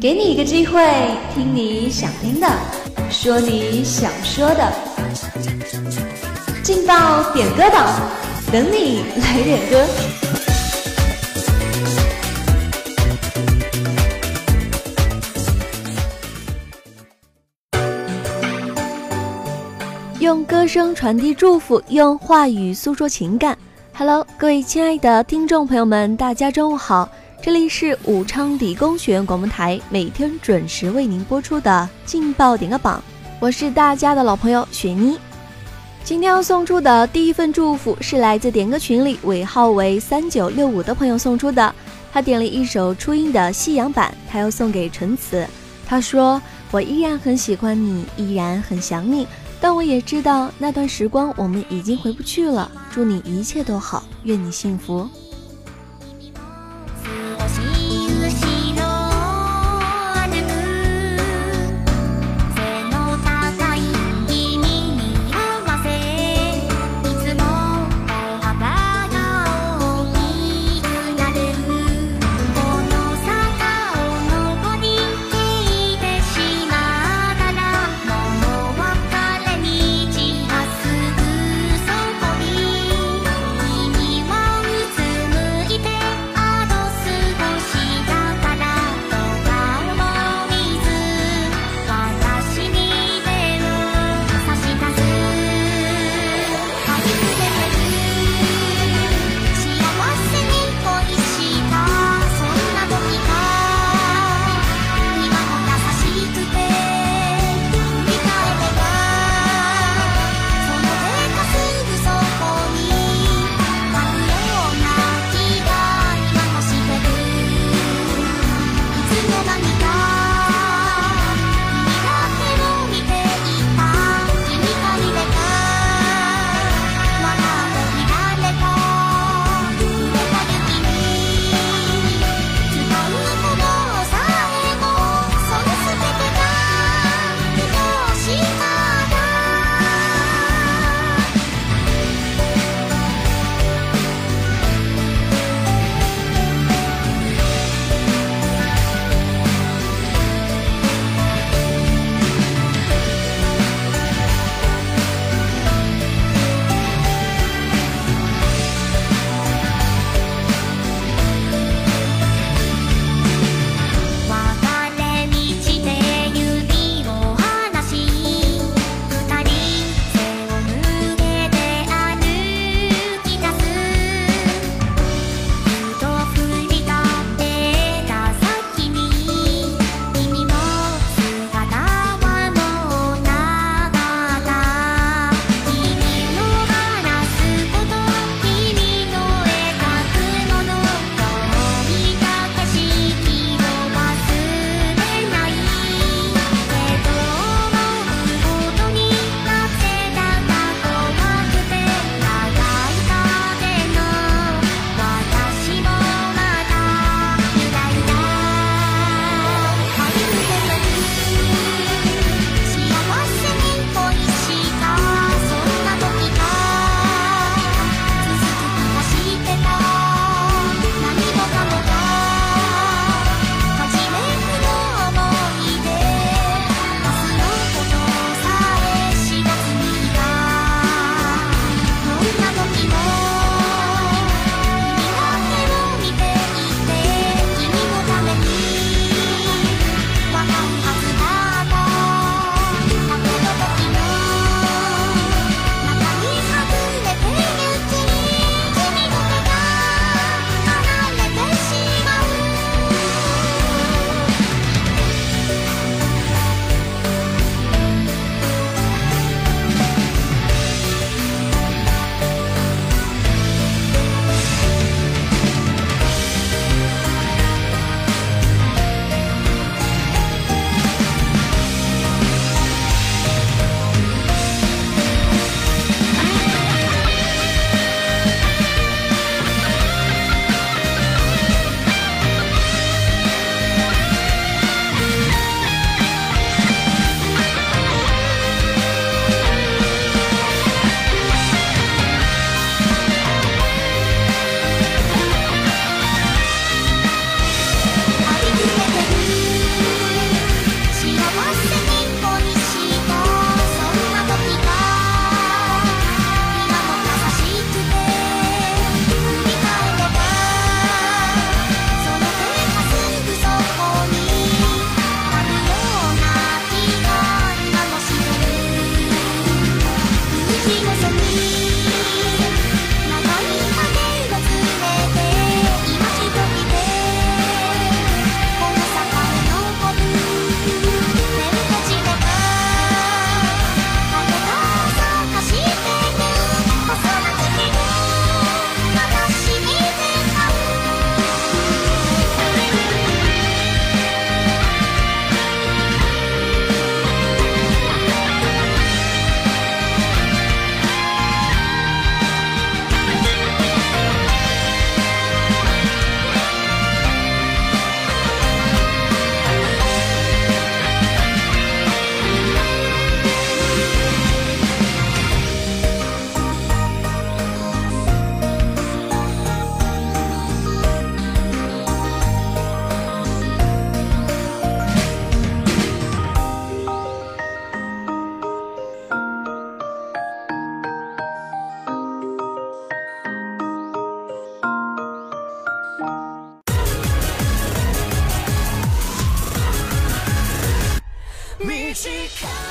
给你一个机会，听你想听的，说你想说的。劲爆点歌榜，等你来点歌。用歌声传递祝福，用话语诉说情感。Hello，各位亲爱的听众朋友们，大家中午好！这里是武昌理工学院广播台，每天准时为您播出的《劲爆点歌榜》，我是大家的老朋友雪妮。今天要送出的第一份祝福是来自点歌群里尾号为三九六五的朋友送出的，他点了一首初音的《夕阳版》，他要送给陈词。他说：“我依然很喜欢你，依然很想你。”但我也知道那段时光我们已经回不去了。祝你一切都好，愿你幸福。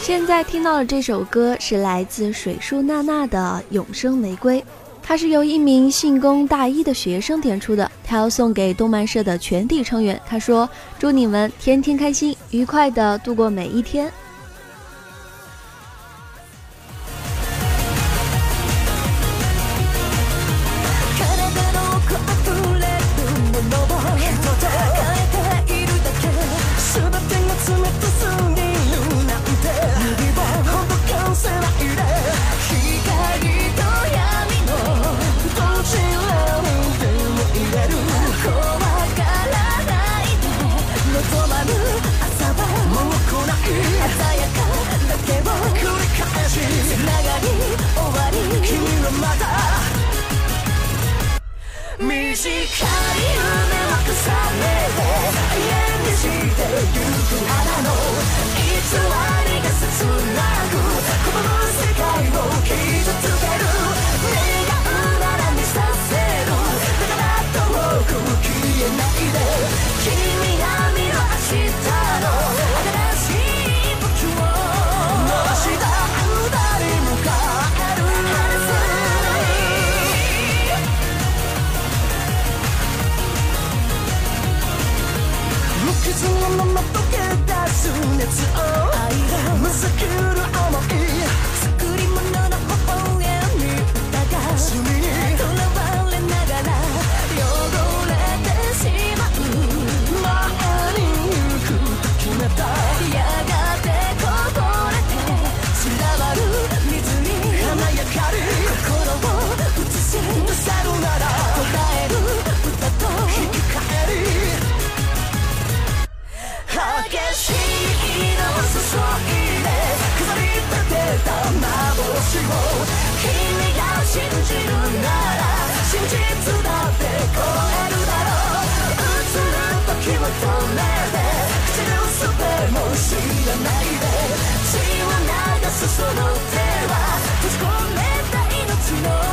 现在听到的这首歌，是来自水树娜娜的《永生玫瑰》，它是由一名信工大一的学生点出的，他要送给动漫社的全体成员。他说：“祝你们天天开心，愉快地度过每一天。”「偽りが切なくこの世界を消え激しいを注いで飾りてたを君が信じるなら真実だって超えるだろう映る時は止めて口の全ても知らないで血を流すその手は閉じ込めた命の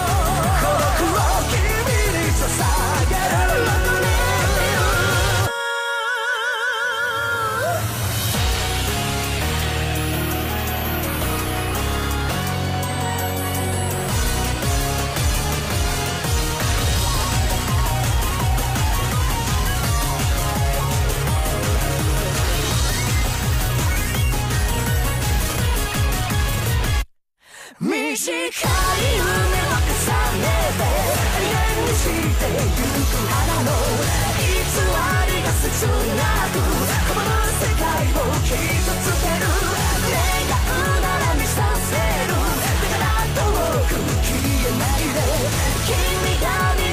短い胸を重ねて永遠にしてゆく花の偽りが切なくこの世界を傷つける願うなら見させるだから遠く消えないで君が見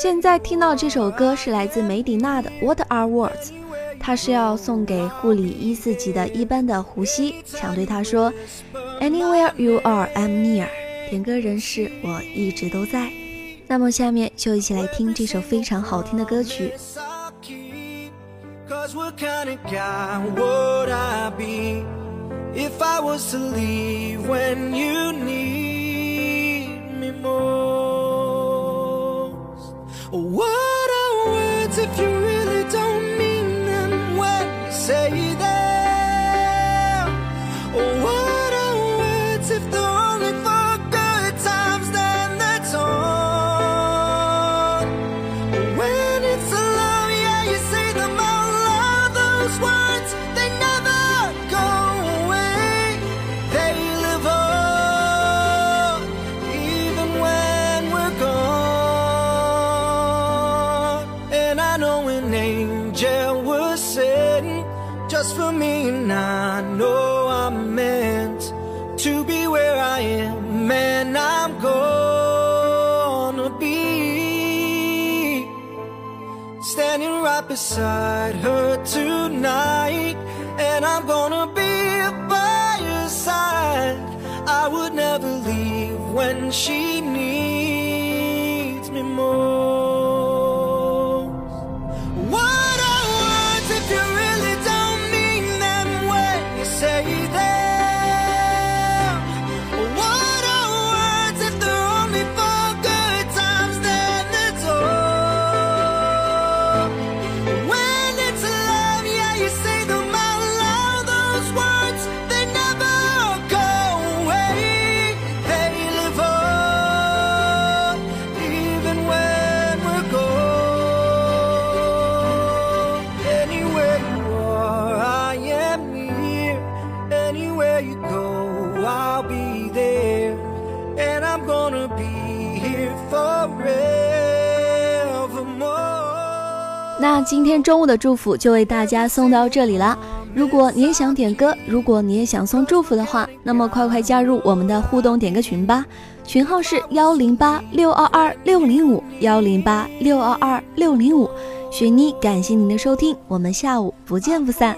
现在听到这首歌是来自梅迪娜的《What Are Words》，她是要送给护理一四级的一班的胡西，想对他说：“Anywhere you are, I'm near。”点歌人士我一直都在。那么下面就一起来听这首非常好听的歌曲。right beside her tonight, and I'm gonna be by your side. I would never leave when she needs. 那今天中午的祝福就为大家送到这里啦。如果您想点歌，如果你也想送祝福的话，那么快快加入我们的互动点歌群吧，群号是幺零八六二二六零五幺零八六二二六零五。雪妮，感谢您的收听，我们下午不见不散。